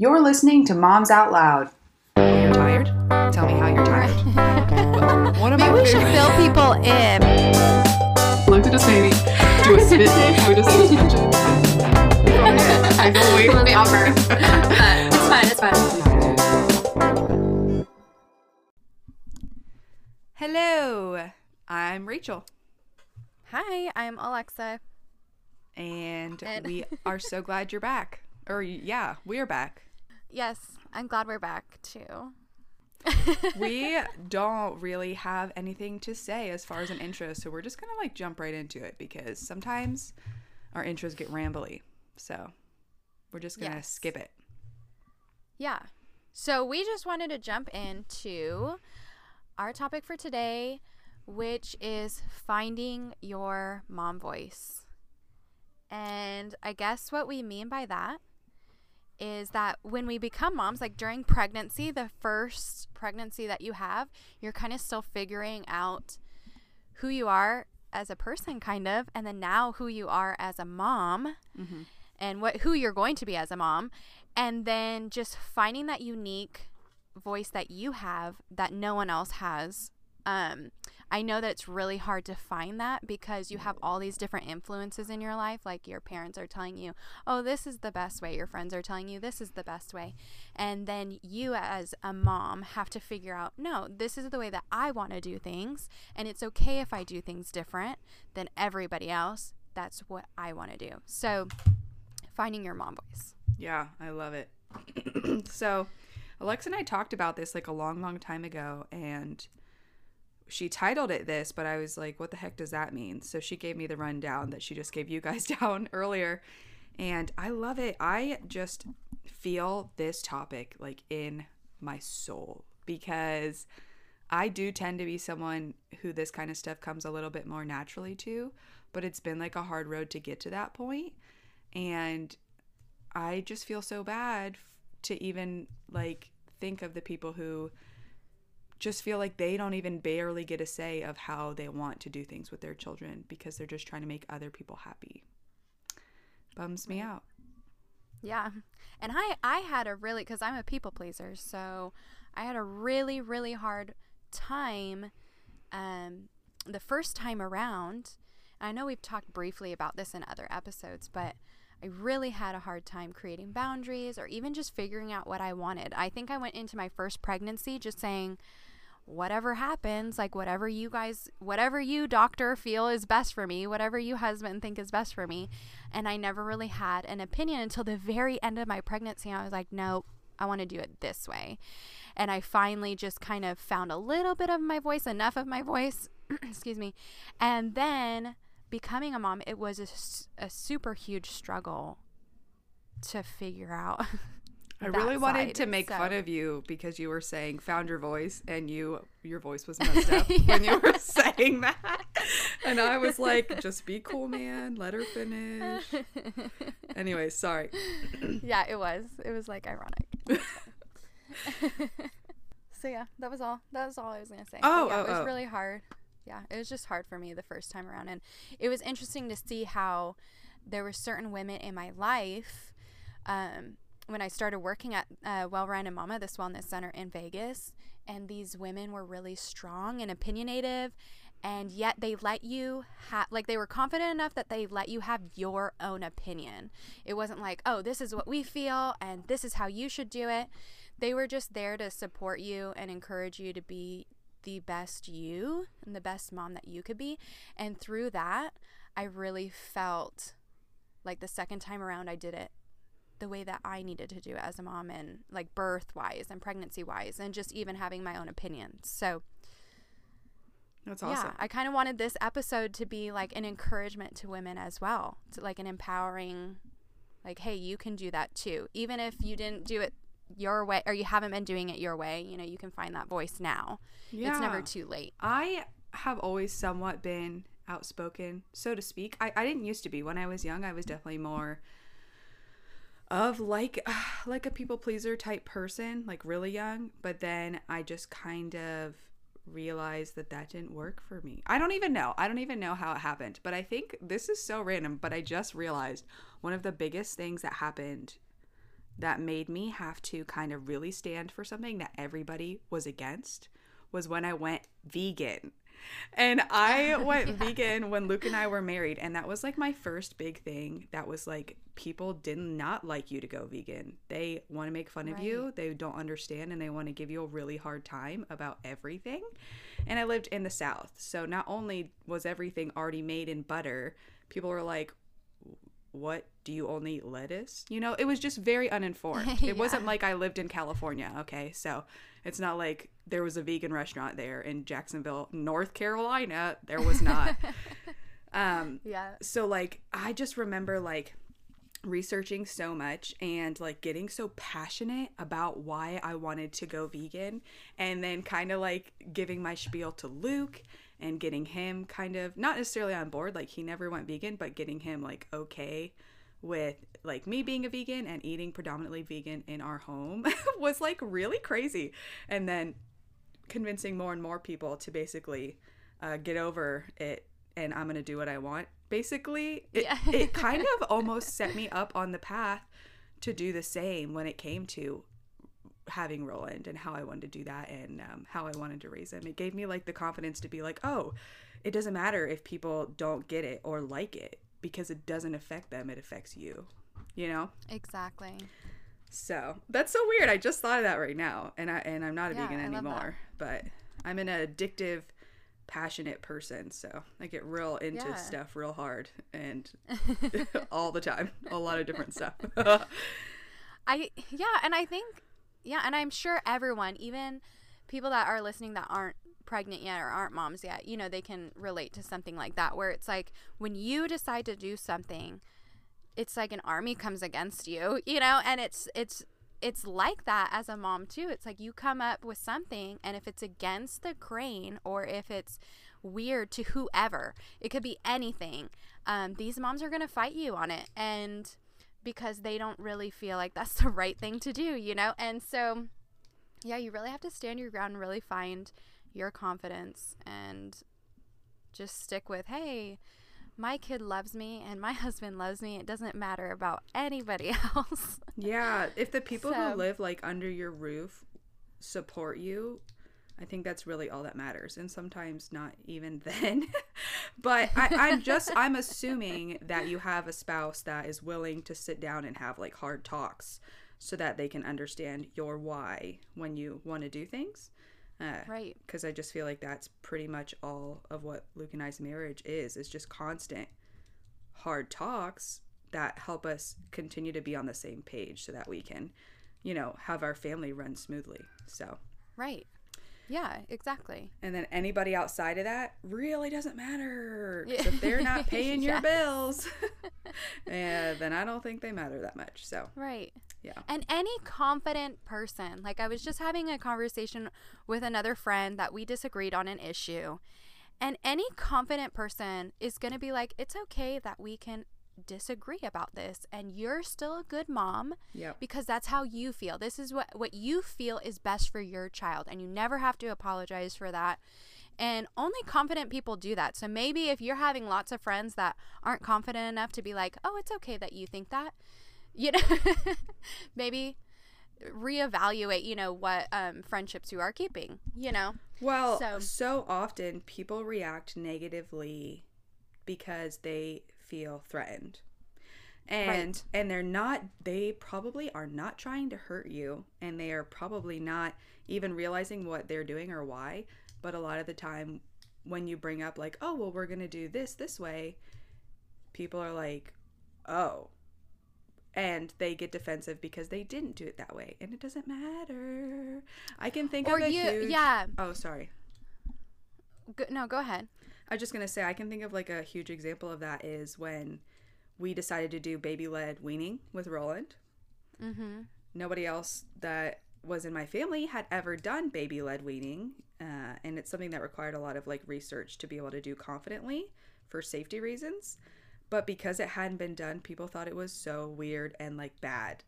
You're listening to Moms Out Loud. You're tired? Tell me how you're tired. One of Maybe my we should fill people in. Look at this baby. Do a spit take. Do a suspension. I can wait for the offer. it's fine. It's fine. Hello, I'm Rachel, Hi, I'm Alexa. and, And- we are so glad you're back. Or yeah, we're back. Yes, I'm glad we're back too. We don't really have anything to say as far as an intro, so we're just gonna like jump right into it because sometimes our intros get rambly. So we're just gonna Yes. skip it. Yeah. So we just wanted to jump into our topic for today, which is finding your mom voice. And I guess what we mean by that is that when we become moms, like during pregnancy, the first pregnancy that you have, you're kind of still figuring out who you are as a person, kind of, and then now who you are as a mom and what who you're going to be as a mom and then just finding that unique voice that you have that no one else has um i know that it's really hard to find that because you have mm. all these different influences in your life like your parents are telling you oh this is the best way your friends are telling you this is the best way and then you as a mom have to figure out no this is the way that i want to do things and it's okay if i do things different than everybody else. That's what i want to do. So finding your mom voice. Yeah, I love it. so, Alexa and I talked about this like a long, long time ago, and she titled it this, but I was like, what the heck does that mean? So, she gave me the rundown that she just gave you guys down earlier, and I love it. I just feel this topic like in my soul because I do tend to be someone who this kind of stuff comes a little bit more naturally to, but it's been like a hard road to get to that point. And I just feel so bad to even like think of the people who just feel like they don't even barely get a say of how they want to do things with their children because they're just trying to make other people happy. Bums me out. Yeah. And I I had a really cuz I'm a people pleaser, so I had a really really hard time um the first time around. I know we've talked briefly about this in other episodes, but I really had a hard time creating boundaries or even just figuring out what I wanted. I think I went into my first pregnancy just saying whatever happens, like whatever you guys, whatever you doctor feel is best for me, whatever you husband think is best for me. And I never really had an opinion until the very end of my pregnancy. I was like, nope, I want to do it this way. And I finally just kind of found a little bit of my voice, enough of my voice, excuse me. And then becoming a mom, it was a super huge struggle to figure out. I really wanted to make so- fun of you because you were saying found your voice and you your voice was messed up when you were saying that. And I was like, just be cool, man. Let her finish. anyway, sorry. yeah, it was. It was like ironic. so yeah, that was all. That was all I was gonna say. Oh, yeah, oh, it was oh. really hard. Yeah, it was just hard for me the first time around, and it was interesting to see how there were certain women in my life. Um, when I started working at uh, Well Rounded Mama, this wellness center in Vegas, and these women were really strong and opinionative, and yet they let you have, like, they were confident enough that they let you have your own opinion. It wasn't like, oh, this is what we feel, and this is how you should do it. They were just there to support you and encourage you to be the best you and the best mom that you could be. And through that, I really felt like the second time around I did it the way that I needed to do it as a mom and like birth wise and pregnancy wise and just even having my own opinions. So, That's awesome. yeah, I kind of wanted this episode to be like an encouragement to women as well, to like an empowering like hey, you can do that too. Even if you didn't do it your way or you haven't been doing it your way, you know, you can find that voice now. It's never too late. I have always somewhat been outspoken, so to speak. I, I didn't used to be. When I was young, I was definitely more of like like a people pleaser type person, like really young, but then I just kind of realized that that didn't work for me. I don't even know. I don't even know how it happened, but I think this is so random, but I just realized one of the biggest things that happened that made me have to kind of really stand for something that everybody was against was when I went vegan. And I went vegan when Luke and I were married. And that was like my first big thing. That was like, people did not like you to go vegan. They want to make fun of you. They don't understand and they want to give you a really hard time about everything. And I lived in the South. So not only was everything already made in butter, people were like, what do you only eat lettuce? You know it was just very uninformed. It wasn't like i lived in california okay? So it's not like there was a vegan restaurant there in jacksonville north carolina. There was not. Um Yeah. so like i just remember like researching so much and like getting so passionate about why I wanted to go vegan and then kind of like giving my spiel to Luke and getting him kind of not necessarily on board like he never went vegan but getting him like okay with like me being a vegan and eating predominantly vegan in our home was like really crazy and then convincing more and more people to basically uh, get over it and I'm gonna do what I want. Basically, it, Yeah. it kind of almost set me up on the path to do the same when it came to having Roland and how I wanted to do that and um, how I wanted to raise him. It gave me like the confidence to be like, oh, it doesn't matter if people don't get it or like it because it doesn't affect them, it affects you, you know? Exactly. So that's so weird. I just thought of that right now, and I and I'm not a Yeah, vegan I love that. anymore. But I'm an addictive, passionate person, so I get real into Yeah. stuff real hard and all the time, a lot of different stuff. I yeah, and I think yeah, and I'm sure everyone, even people that are listening that aren't pregnant yet or aren't moms yet, you know, they can relate to something like that where it's like when you decide to do something, it's like an army comes against you, you know, and it's it's it's like that as a mom too. It's like you come up with something and if it's against the grain or if it's weird to whoever, it could be anything. Um, these moms are going to fight you on it and because they don't really feel like that's the right thing to do, you know? And so yeah, you really have to stand your ground and really find your confidence and just stick with, hey, my kid loves me and my husband loves me. It doesn't matter about anybody else. yeah, if the people So- who live like under your roof support you, I think that's really all that matters. And sometimes not even then. but I, I'm just I'm assuming that you have a spouse that is willing to sit down and have like hard talks so that they can understand your why when you want to do things. Uh, right. because I just feel like that's pretty much all of what Luke and I's marriage is. Is just constant hard talks that help us continue to be on the same page, so that we can, you know, have our family run smoothly. So, Right. Yeah, exactly. and then anybody outside of that really doesn't matter Yeah. if they're not paying your bills, yeah, then I don't think they matter that much. So, Right. Yeah. And any confident person, like I was just having a conversation with another friend that we disagreed on an issue. And any confident person is going to be like, it's okay that we can disagree about this. And you're still a good mom yep, because that's how you feel. This is what, what you feel is best for your child. And you never have to apologize for that. And only confident people do that. So maybe if you're having lots of friends that aren't confident enough to be like, oh, it's okay that you think that, you know, maybe reevaluate, you know, what um, friendships you are keeping, you know? Well, So- so, often people react negatively because they feel threatened. And Right. and they're not they probably are not trying to hurt you and they are probably not even realizing what they're doing or why, but a lot of the time when you bring up like, "Oh, well, we're going to do this this way." People are like, "Oh, and they get defensive because they didn't do it that way and it doesn't matter i can think Or of a you, huge yeah. oh sorry Go, no, go ahead. I was just going to say i can think of like a huge example of that is when we decided to do baby led weaning with roland. Mm-hmm. nobody else that was in my family had ever done baby led weaning uh, and it's something that required a lot of like research to be able to do confidently for safety reasons. But because it hadn't been done people thought it was so weird and like bad.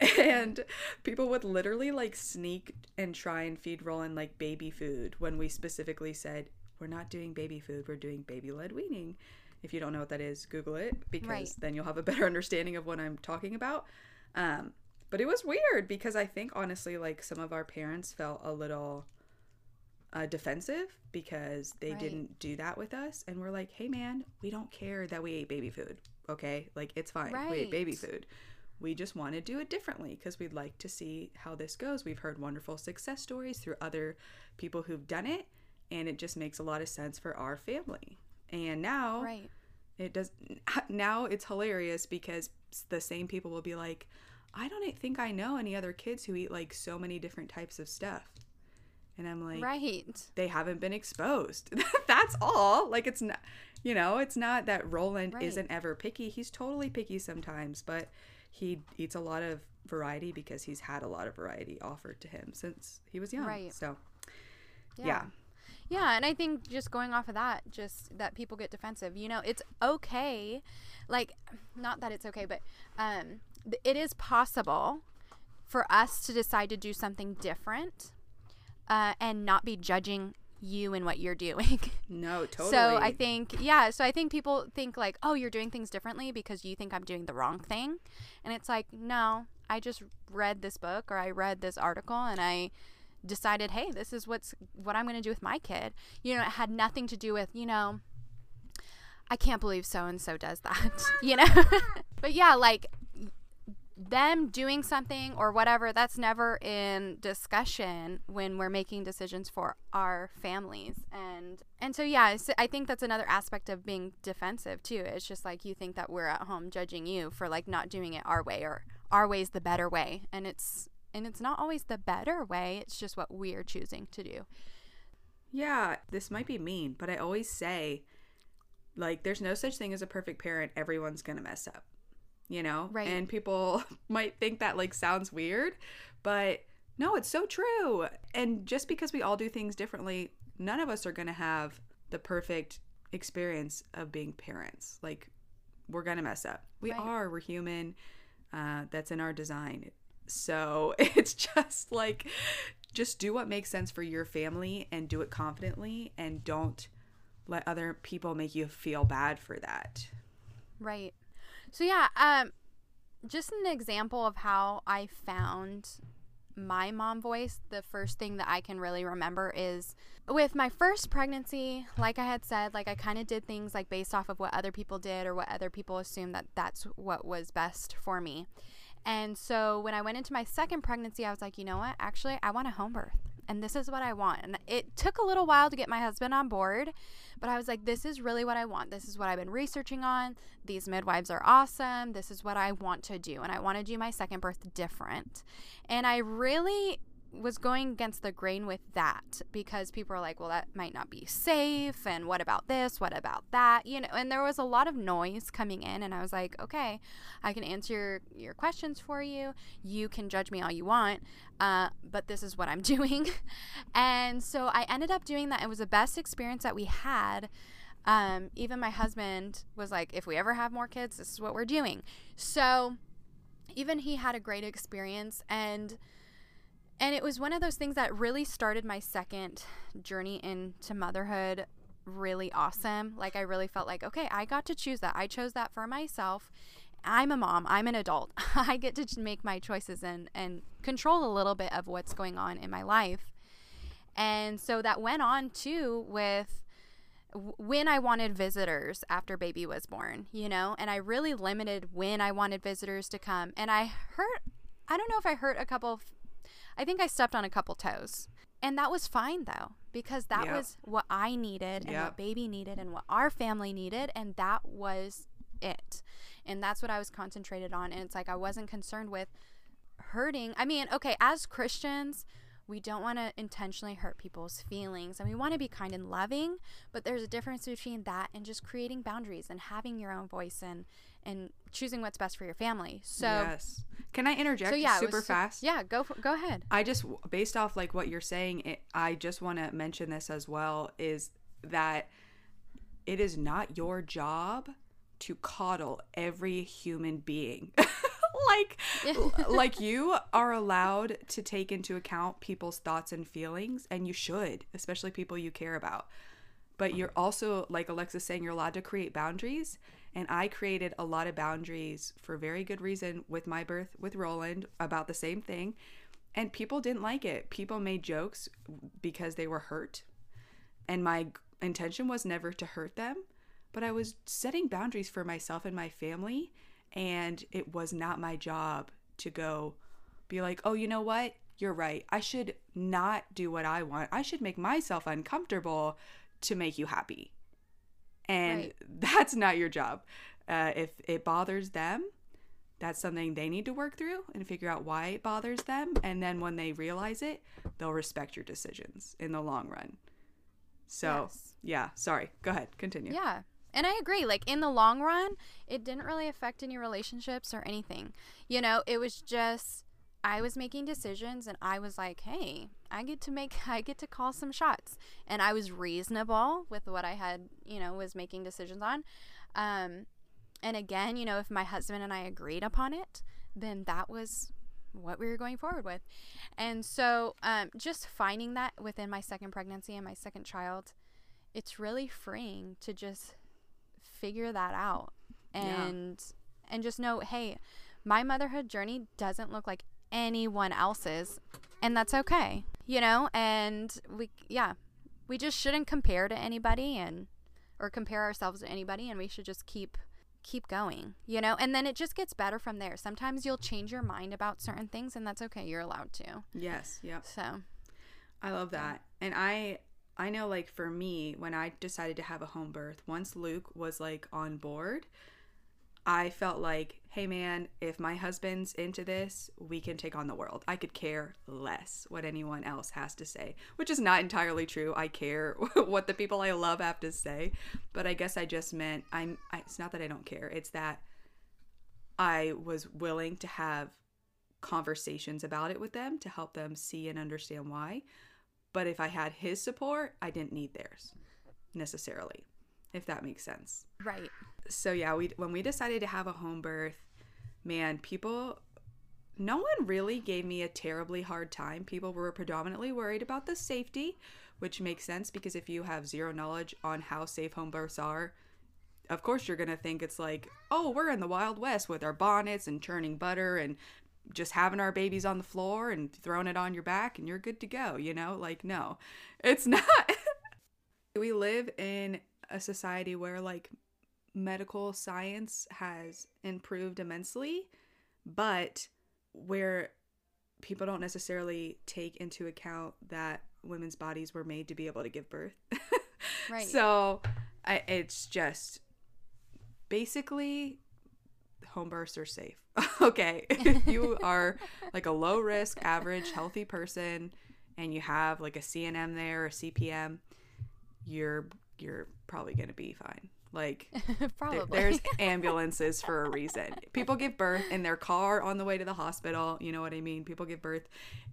And people would literally like sneak and try and feed roland like baby food when we specifically said we're not doing baby food we're doing baby led weaning if you don't know what that is google it because Right. then you'll have a better understanding of what i'm talking about um, but it was weird because I think honestly, like some of our parents felt a little uh, defensive because they Right. didn't do that with us, and we're like, "Hey, man, we don't care that we ate baby food. Okay, like it's fine. We ate baby food. We just want to do it differently because we'd like to see how this goes. We've heard wonderful success stories through other people who've done it, and it just makes a lot of sense for our family. And now Right. it does now it's hilarious because the same people will be like i don't think i know any other kids who eat like so many different types of stuff and i'm like Right. they haven't been exposed that's all like it's not you know it's not that roland Right. isn't ever picky he's totally picky sometimes but he eats a lot of variety because he's had a lot of variety offered to him since he was young Right. so Yeah. yeah Yeah, and I think just going off of that, just that people get defensive. You know, it's okay. Like, not that it's okay, but um, it is possible for us to decide to do something different uh, and not be judging you and what you're doing. no totally So I think, yeah, so I think people think like, oh, you're doing things differently because you think I'm doing the wrong thing. And it's like, no, I just read this book or I read this article and I decided, hey, this is what's what I'm going to do with my kid. You know, it had nothing to do with, you know, I can't believe so and so does that, you know? but yeah, like them doing something or whatever that's never in discussion when we're making decisions for our families and and so yeah i think that's another aspect of being defensive too it's just like you think that we're at home judging you for like not doing it our way or our way's the better way and it's and it's not always the better way it's just what we're choosing to do Yeah, this might be mean, but I always say, like, there's no such thing as a perfect parent. Everyone's going to mess up, you know? Right. And people might think that, like, sounds weird, but no, it's so true. And just because we all do things differently, none of us are going to have the perfect experience of being parents. Like, we're going to mess up. We Right. are. We're human. Uh, that's in our design. So it's just like, just do what makes sense for your family and do it confidently and don't let other people make you feel bad for that. Right. So yeah, um just an example of how I found my mom voice, the first thing that I can really remember is with my first pregnancy, like I had said, like I kind of did things like based off of what other people did or what other people assumed that that's what was best for me. And so when I went into my second pregnancy, I was like, you know what? Actually, I want a home birth. And this is what I want. And it took a little while to get my husband on board, but I was like, this is really what I want. This is what I've been researching on. These midwives are awesome. This is what I want to do. And I want to do my second birth different. And I really was going against the grain with that because people are like, well, that might not be safe. And what about this? What about that? You know, and there was a lot of noise coming in. And I was like, okay, I can answer your, your questions for you. You can judge me all you want. Uh, but this is what I'm doing. and so I ended up doing that. It was the best experience that we had. Um, even my husband was like, if we ever have more kids, this is what we're doing. So even he had a great experience and and it was one of those things that really started my second journey into motherhood really awesome. Like I really felt like, okay, I got to choose that. I chose that for myself. I'm a mom. I'm an adult. I get to make my choices and and control a little bit of what's going on in my life. And so that went on too with when I wanted visitors after baby was born, you know, and I really limited when I wanted visitors to come. And I hurt, I don't know if I hurt a couple, of, I think I stepped on a couple toes. And that was fine though, because that Yep. was what I needed and Yep. what baby needed and what our family needed. And that was it. And that's what I was concentrated on. And it's like I wasn't concerned with hurting. I mean, okay, as Christians, we don't want to intentionally hurt people's feelings and we want to be kind and loving, but there's a difference between that and just creating boundaries and having your own voice and and choosing what's best for your family. So yes. Can I interject so yeah, super was fast? Yeah, go for, go ahead. I just based off like what you're saying, it, I just want to mention this as well is that it is not your job to coddle every human being. like like you are allowed to take into account people's thoughts and feelings and you should, especially people you care about. but you're also like Alexa's saying you're allowed to create boundaries and I created a lot of boundaries for very good reason with my birth with Roland about the same thing and people didn't like it. People made jokes because they were hurt and my intention was never to hurt them, but I was setting boundaries for myself and my family and it was not my job to go be like, "Oh, you know what? You're right. I should not do what I want. I should make myself uncomfortable to make you happy." And Right. that's not your job. Uh, if it bothers them, that's something they need to work through and figure out why it bothers them. And then when they realize it, they'll respect your decisions in the long run. So, Yes. yeah, sorry. Go ahead. Continue. Yeah. And I agree. Like in the long run, it didn't really affect any relationships or anything. You know, it was just I was making decisions and I was like, "Hey, I get to make I get to call some shots." And I was reasonable with what I had, you know, was making decisions on. Um and again, you know, if my husband and I agreed upon it, then that was what we were going forward with. And so, um, just finding that within my second pregnancy and my second child, it's really freeing to just figure that out Yeah. and and just know hey my motherhood journey doesn't look like anyone else's and that's okay you know and we yeah we just shouldn't compare to anybody and or compare ourselves to anybody and we should just keep keep going you know and then it just gets better from there sometimes you'll change your mind about certain things and that's okay you're allowed to Yes. Yep. so I love that. And I I know like for me when I decided to have a home birth, once Luke was like on board, I felt like, "Hey man, if my husband's into this, we can take on the world." I could care less what anyone else has to say, which is not entirely true. I care what the people I love have to say, but I guess I just meant I'm I, it's not that I don't care. It's that I was willing to have conversations about it with them to help them see and understand why. But if I had his support, I didn't need theirs necessarily, if that makes sense. right So yeah, we when we decided to have a home birth, man, people no one really gave me a terribly hard time. People were predominantly worried about the safety, which makes sense because if you have zero knowledge on how safe home births are, of course you're going to think it's like, "Oh, we're in the Wild West with our bonnets and churning butter and just having our babies on the floor and throwing it on your back and you're good to go, you know? Like no. It's not. we live in a society where like medical science has improved immensely, but where people don't necessarily take into account that women's bodies were made to be able to give birth. Right. So I, it's just basically home births are safe. okay. if you are like a low risk, average, healthy person and you have like a CNM there, a CPM, you're you're probably going to be fine. Like probably there's ambulances for a reason. People give birth in their car on the way to the hospital. You know what I mean? People give birth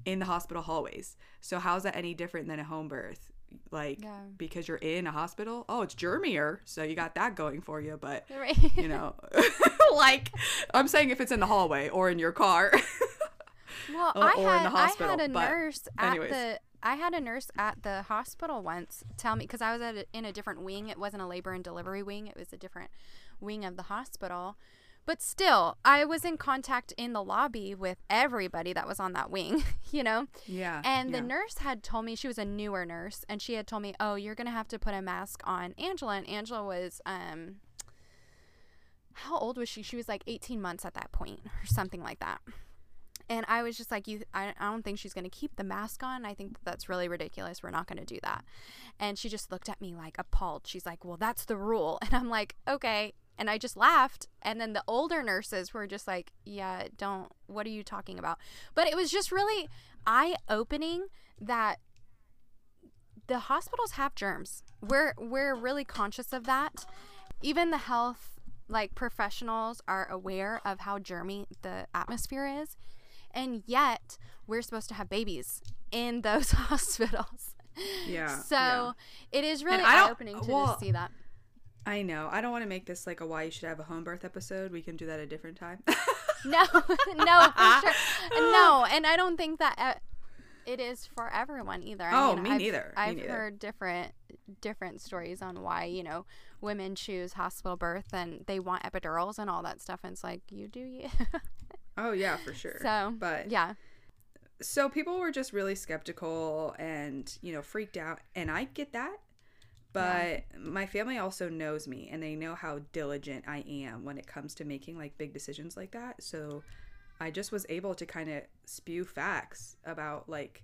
in the hospital hallways. So how's that any different than a home birth? Like Yeah. because you're in a hospital? Oh, it's germier, so you got that going for you. But right you know, like I'm saying, if it's in the hallway or in your car. Well, or- I had the hospital, I had a but nurse at anyways. the I had a nurse at the hospital once tell me because I was at a, in a different wing. It wasn't a labor and delivery wing. It was a different wing of the hospital. But still, I was in contact in the lobby with everybody that was on that wing, you know? yeah. And the nurse had told me she was a newer nurse, and she had told me, "Oh, you're gonna have to put a mask on Angela." And Angela was, um, how old was she? She was like 18 months at that point, or something like that. And I was just like, "You, I, I don't think she's gonna keep the mask on. I think that's really ridiculous. We're not gonna do that." And she just looked at me like appalled. She's like, "Well, that's the rule." And I'm like, "Okay." And I just laughed. And then the older nurses were just like, "Yeah, don't. What are you talking about?" But it was just really eye opening that the hospitals have germs. We're we're really conscious of that. Even the health like professionals are aware of how germy the atmosphere is. And yet we're supposed to have babies in those hospitals. Yeah, So yeah. it is really I eye opening to well, see that. I know. I don't want to make this like a why you should have a home birth episode. We can do that a different time. No, no, for sure. No, and I don't think that. Uh, it is for everyone either. Oh, me I've, neither. I've neither. heard different different stories on why you know women choose hospital birth and they want epidurals and all that stuff. And it's like you do you. Oh yeah, for sure. so, but yeah, so people were just really skeptical and you know freaked out and i get that but my family also knows me and they know how diligent i am when it comes to making like big decisions like that. So i just was able to kind of spew facts about like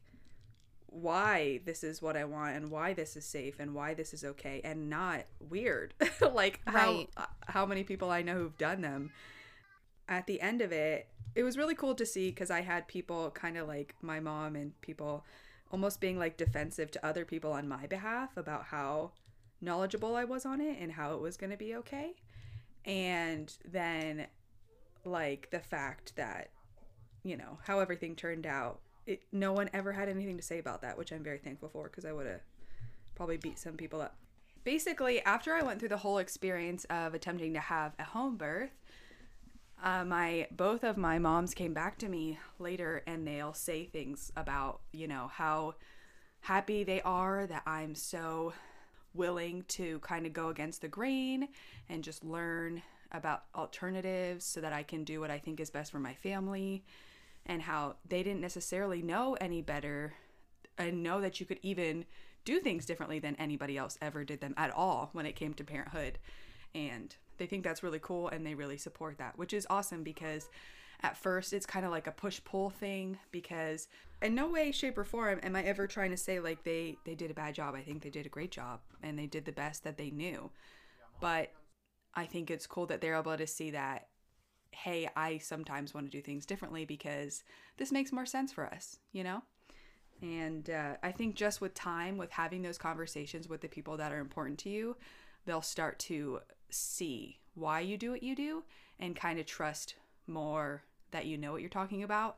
why this is what i want and why this is safe and why this is okay and not weird. Like Right. how how many people i know who've done them. At the end of it, it was really cool to see because I had people kind of like my mom and people almost being like defensive to other people on my behalf about how knowledgeable I was on it and how it was going to be okay. And then, like, the fact that, you know, how everything turned out, it, no one ever had anything to say about that, which I'm very thankful for because I would have probably beat some people up. Basically, after I went through the whole experience of attempting to have a home birth, uh, my both of my moms came back to me later and they'll say things about you know how happy they are that i'm so willing to kind of go against the grain and just learn about alternatives so that i can do what i think is best for my family and how they didn't necessarily know any better and know that you could even do things differently than anybody else ever did them at all when it came to parenthood. And they think that's really cool and they really support that which is awesome because at first it's kind of like a push pull thing because in no way shape or form am i ever trying to say like they they did a bad job. I think they did a great job and they did the best that they knew. But i think it's cool that they're able to see that hey i sometimes want to do things differently because this makes more sense for us you know? And uh, I think just with time, with having those conversations with the people that are important to you, they'll start to see why you do what you do and kind of trust more that you know what you're talking about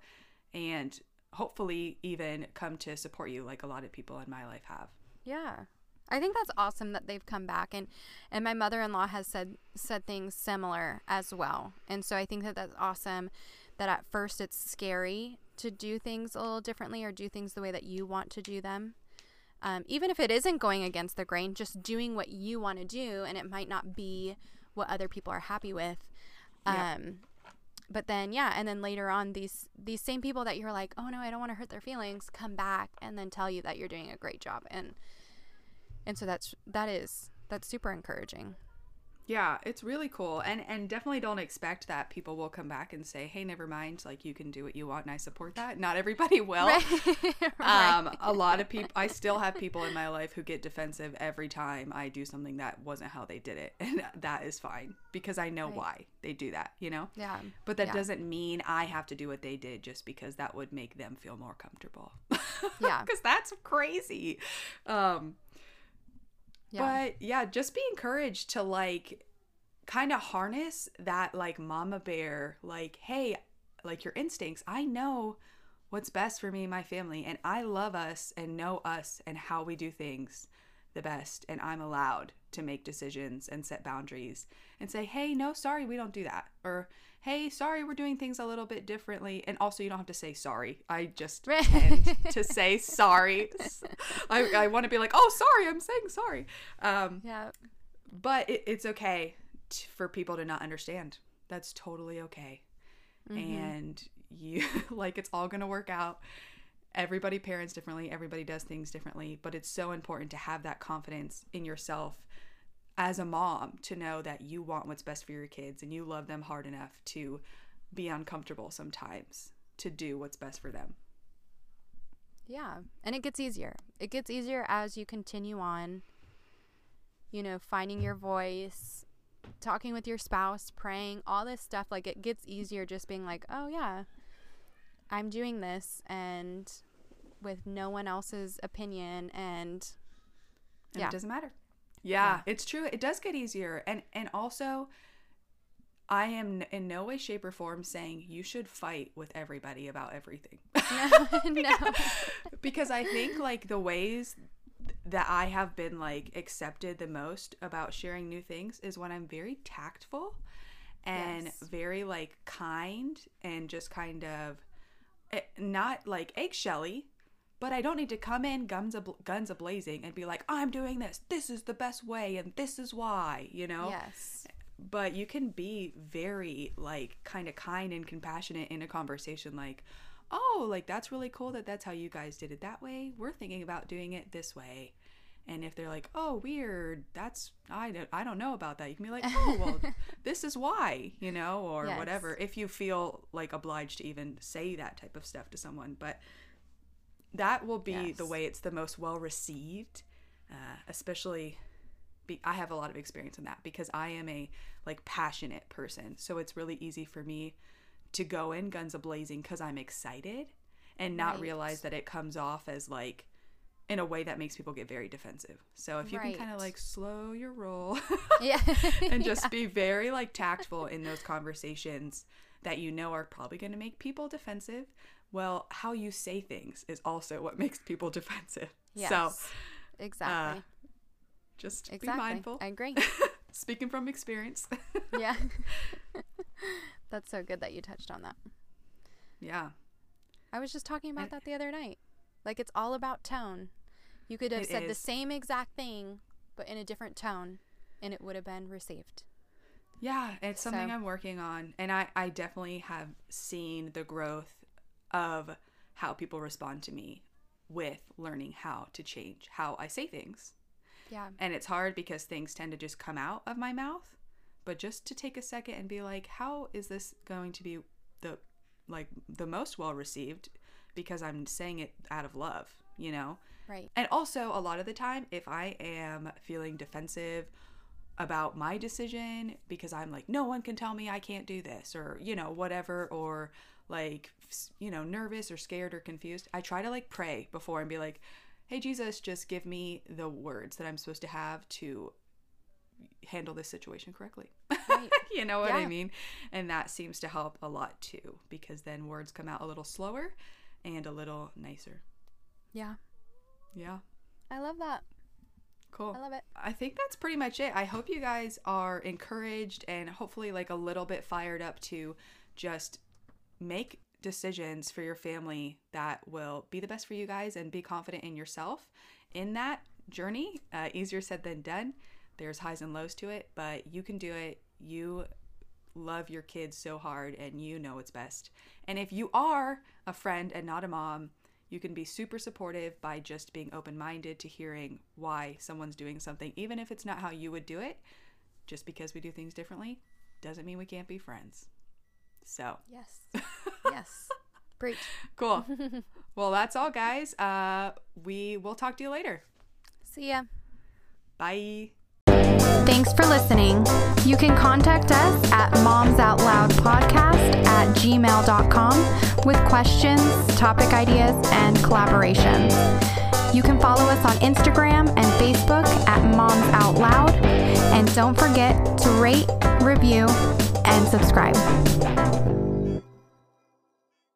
and hopefully even come to support you like a lot of people in my life have. Yeah. I think that's awesome that they've come back and and my mother-in-law has said said things similar as well. And so I think that that's awesome that at first it's scary to do things a little differently or do things the way that you want to do them. Um, even if it isn't going against the grain, just doing what you want to do and it might not be what other people are happy with. Yeah. But then yeah, and then later on these these same people that you're like, "Oh no, I don't want to hurt their feelings," come back and then tell you that you're doing a great job. And and so that's that is that's super encouraging. Yeah, it's really cool. And and definitely don't expect that people will come back and say, "Hey, never mind, like you can do what you want and I support that." Not everybody will. right. Um, a lot of people, I still have people in my life who get defensive every time I do something that wasn't how they did it. And that is fine because I know Right. why they do that, you know? yeah. But that Yeah. doesn't mean I have to do what they did just because that would make them feel more comfortable. Yeah. Because that's crazy. Um, But yeah, just be encouraged to like kind of harness that like mama bear, like, hey, like your instincts. I know what's best for me and my family, and I love us and know us and how we do things the best. And I'm allowed to make decisions and set boundaries and say, hey, no, sorry, we don't do that. Or, hey, sorry, we're doing things a little bit differently. And also, you don't have to say sorry. I just tend to say sorry. I, I want to be like, oh, sorry, I'm saying sorry. Um, yeah. but it, it's okay t- for people to not understand. That's totally okay. And you, like, it's all going to work out. Everybody parents differently, everybody does things differently, but it's so important to have that confidence in yourself as a mom to know that you want what's best for your kids and you love them hard enough to be uncomfortable sometimes to do what's best for them. Yeah. And it gets easier. It gets easier as you continue on, you know, finding your voice, talking with your spouse, praying, all this stuff. Like it gets easier just being like, oh, yeah, I'm doing this and with no one else's opinion. And and Yeah. it doesn't matter. Yeah, it's true. It does get easier, and and also, I am in no way, shape, or form saying you should fight with everybody about everything. no. because I think like the ways that I have been like accepted the most about sharing new things is when I'm very tactful and Yes. very like kind and just kind of Eh, not like eggshelly, but I don't need to come in guns a guns a blazing and be like, I'm doing this. This is the best way, and this is why. You know. Yes. But you can be very like kind of kind and compassionate in a conversation, like, oh, like that's really cool that that's how you guys did it that way. We're thinking about doing it this way. And if they're like, "Oh, weird," that's I don't I don't know about that. You can be like, "Oh, well, this is why," you know, or Yes. whatever. If you feel like obliged to even say that type of stuff to someone, but that will be the way it's the most well received, uh, especially. Be, I have a lot of experience in that because I am a like passionate person, so it's really easy for me to go in guns a blazing because I'm excited and not Right. realize that it comes off as like in a way that makes people get very defensive. So if you can kind of like slow your roll Yeah. and just be very like tactful in those conversations that you know are probably going to make people defensive, well, how you say things is also what makes people defensive. yes. So exactly. just be exactly. mindful. I agree. Speaking from experience. yeah. That's so good that you touched on that. yeah. I was just talking about that the other night. Like it's all about tone. You could have It said the same exact thing, but in a different tone, and it would have been received. Yeah, it's something So- I'm working on. And I, I definitely have seen the growth of how people respond to me with learning how to change how I say things. Yeah. And it's hard because things tend to just come out of my mouth. But just to take a second and be like, how is this going to be the like the most well received? Because I'm saying it out of love, you know? Right. And also, a lot of the time, if I am feeling defensive about my decision because I'm like, no one can tell me I can't do this, or, you know, whatever, or like, you know, nervous or scared or confused, I try to like pray before and be like, hey, Jesus, just give me the words that I'm supposed to have to handle this situation correctly. Right. you know what I Yeah. mean? And that seems to help a lot too, because then words come out a little slower and a little nicer. Yeah. Yeah. I love that. Cool. I love it. I think that's pretty much it. I hope you guys are encouraged and hopefully like a little bit fired up to just make decisions for your family that will be the best for you guys and be confident in yourself in that journey. Uh, easier said than done. There's highs and lows to it, but you can do it. You love your kids so hard and you know it's best. And if you are a friend and not a mom, you can be super supportive by just being open minded to hearing why someone's doing something, even if it's not how you would do it. Just because we do things differently doesn't mean we can't be friends. So Yes. yes. Preach. cool. well, that's all, guys. Uh, we will talk to you later. See ya. Bye. Thanks for listening. You can contact us at momsoutloudpodcast at gmail.com with questions, topic ideas, and collaborations. You can follow us on Instagram and Facebook at Moms Out Loud. And don't forget to rate, review, and subscribe.